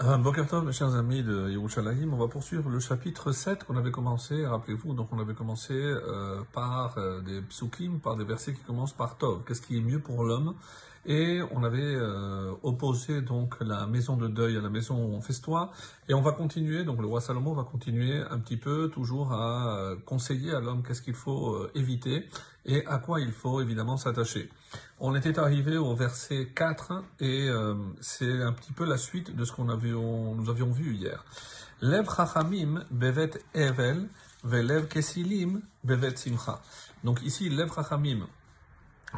Bokertov, mes chers amis de Yerushalayim, on va poursuivre le chapitre 7 qu'on avait commencé, rappelez-vous, donc on avait commencé euh, par euh, des psukim, par des versets qui commencent par Tov, qu'est-ce qui est mieux pour l'homme, et on avait euh, opposé donc la maison de deuil à la maison où festoie, et on va continuer, donc le roi Salomon va continuer un petit peu toujours à conseiller à l'homme qu'est-ce qu'il faut éviter, et à quoi il faut évidemment s'attacher. On était arrivé au verset 4 et euh, c'est un petit peu la suite de ce qu'on nous avions vu hier. Lev chachamim bevet evel velev kesilim bevet simcha. Donc ici, lev chachamim,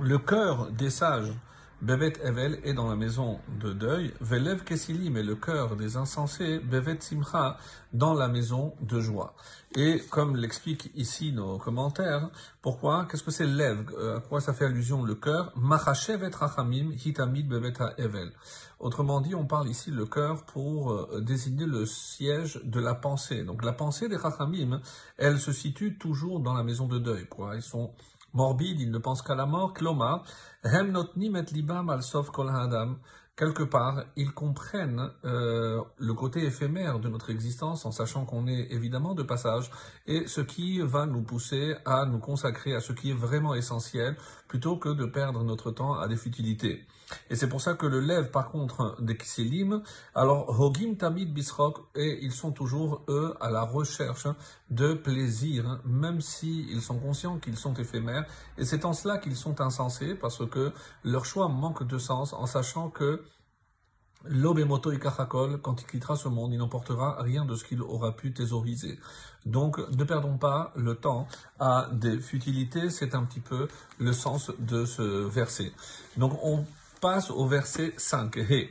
le cœur des sages Bevet Evel est dans la maison de deuil. Velev Kesilim est le cœur des insensés. Bevet Simcha dans la maison de joie. Et comme l'expliquent ici nos commentaires, pourquoi Qu'est-ce que c'est lev? Euh, À quoi ça fait allusion le cœur? Machashev et Rachamim hitamid bevet Evel. Autrement dit, on parle ici le cœur pour euh, désigner le siège de la pensée. Donc la pensée des Rachamim, elle se situe toujours dans la maison de deuil. Quoi. Ils sont morbide, il ne pense qu'à la mort. Kloma, libam al kol. Quelque part, ils comprennent euh, le côté éphémère de notre existence en sachant qu'on est évidemment de passage et ce qui va nous pousser à nous consacrer à ce qui est vraiment essentiel plutôt que de perdre notre temps à des futilités. Et c'est pour ça que le lève, par contre, des Ksilim, alors Hogim Tamid Bisrok, et ils sont toujours, eux, à la recherche de plaisir, même s'ils sont conscients qu'ils sont éphémères, et c'est en cela qu'ils sont insensés, parce que leur choix manque de sens, en sachant que L'obemoto ikachakol, quand il quittera ce monde, il n'emportera rien de ce qu'il aura pu thésauriser. Donc, ne perdons pas le temps à des futilités, c'est un petit peu le sens de ce verset. Donc, on passe au verset 5. He.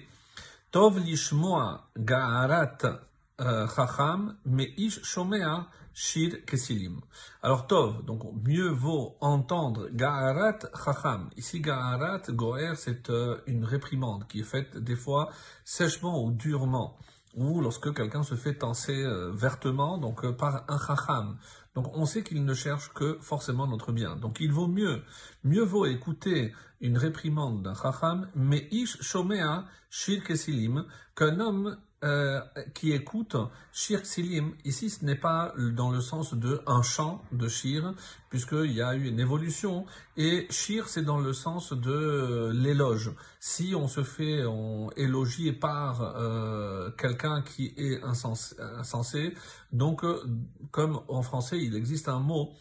Tov lishmoa ga'arat chacham ish shomea shir kesilim. Alors Tov, donc mieux vaut entendre ga'arat chacham. Ici ga'arat, goer, c'est euh, une réprimande qui est faite des fois sèchement ou durement ou lorsque quelqu'un se fait tenser euh, vertement, donc par un chacham. Donc on sait qu'il ne cherche que forcément notre bien. Donc il vaut mieux, mieux vaut écouter une réprimande d'un chacham, mais ish shomea shir kesilim, qu'un homme euh, qui écoute Shir Silim, ici ce n'est pas dans le sens de un chant de Shir, puisqu'il y a eu une évolution, et Shir c'est dans le sens de euh, l'éloge. Si on se fait on, élogier par euh, quelqu'un qui est insensé, insensé donc comme en français il existe un mot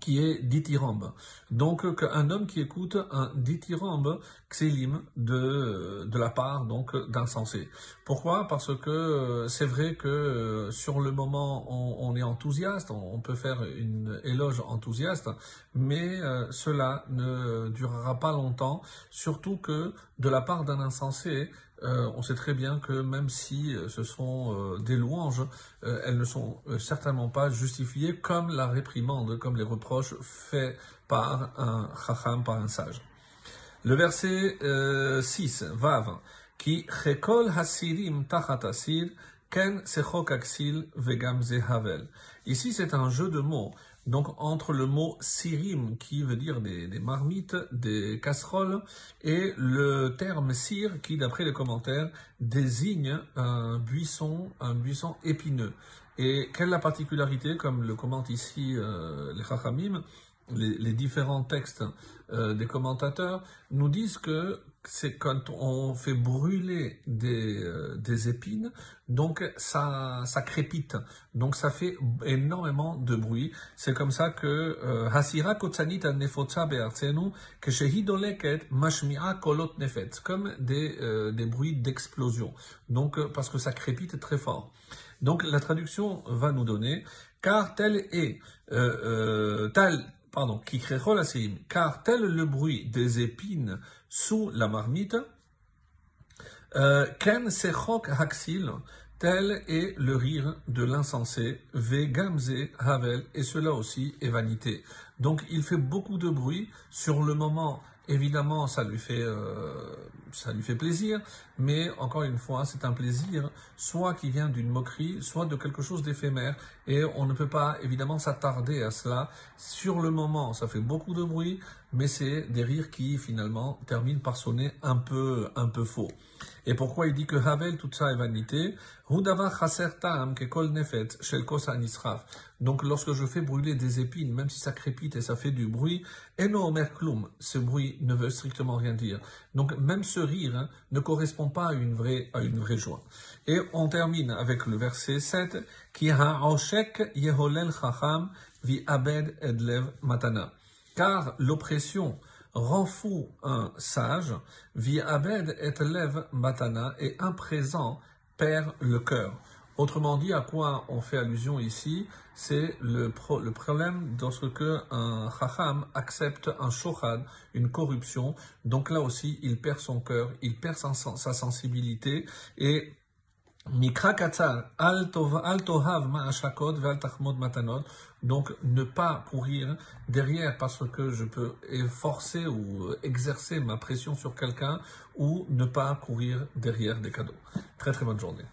qui est dithyrambe. Donc qu'un homme qui écoute un dithyrambe xélim de, de la part donc d'insensé. Pourquoi? Parce que euh, c'est vrai que euh, sur le moment on, est enthousiaste, on, peut faire une éloge enthousiaste, mais euh, cela ne durera pas longtemps, surtout que de la part d'un insensé, euh, on sait très bien que même si euh, ce sont euh, des louanges, elles ne sont certainement pas justifiées comme la réprimande, comme les reproches faits par un chacham, par un sage. Le verset 6, Vav, qui chekol hasirim tachat asir, ken aksil vegam zehavel. Ici, c'est un jeu de mots. Donc entre le mot sirim qui veut dire des, marmites, des casseroles, et le terme sir qui, d'après les commentaires, désigne un buisson, un buisson épineux. Et quelle est la particularité, comme le commentent ici euh, les Chachamim, les, différents textes euh, des commentateurs, nous disent que c'est quand on fait brûler des, euh, des épines, donc ça, ça crépite, donc ça fait énormément de bruit. C'est comme ça que euh, Hasira kolot comme des, euh, des bruits d'explosion. Donc parce que ça crépite très fort. Donc la traduction va nous donner car tel est tel pardon, qui car tel le bruit des épines sous la marmite, euh, ken sechok haksil, tel est le rire de l'insensé, ve gamze havel, et cela aussi est vanité. Donc il fait beaucoup de bruit. Sur le moment Évidemment, ça lui fait, euh, ça lui fait plaisir, mais encore une fois, c'est un plaisir soit qui vient d'une moquerie, soit de quelque chose d'éphémère, et on ne peut pas évidemment s'attarder à cela. Sur le moment, ça fait beaucoup de bruit, mais c'est des rires qui finalement terminent par sonner un peu, un peu faux. Et pourquoi il dit que Havel, toute ça est vanité donc lorsque je fais brûler des épines, même si ça crépite et ça fait du bruit, ce bruit ne veut strictement rien dire. Donc même ce rire hein, ne correspond pas à une, vraie, à une vraie joie. Et on termine avec le verset 7, qui Yeholel Chacham vi Abed Edlev Matana. Car l'oppression rend fou un sage, vi Abed Edlev Matana, et un présent perd le cœur. Autrement dit, à quoi on fait allusion ici C'est le, le, problème lorsque un chacham accepte un shochad, une corruption. Donc là aussi, il perd son cœur, il perd sa, sensibilité et Mikra al tohav ma'ashakot matanot. Donc, ne pas courir derrière parce que je peux forcer ou exercer ma pression sur quelqu'un ou ne pas courir derrière des cadeaux. Très très bonne journée.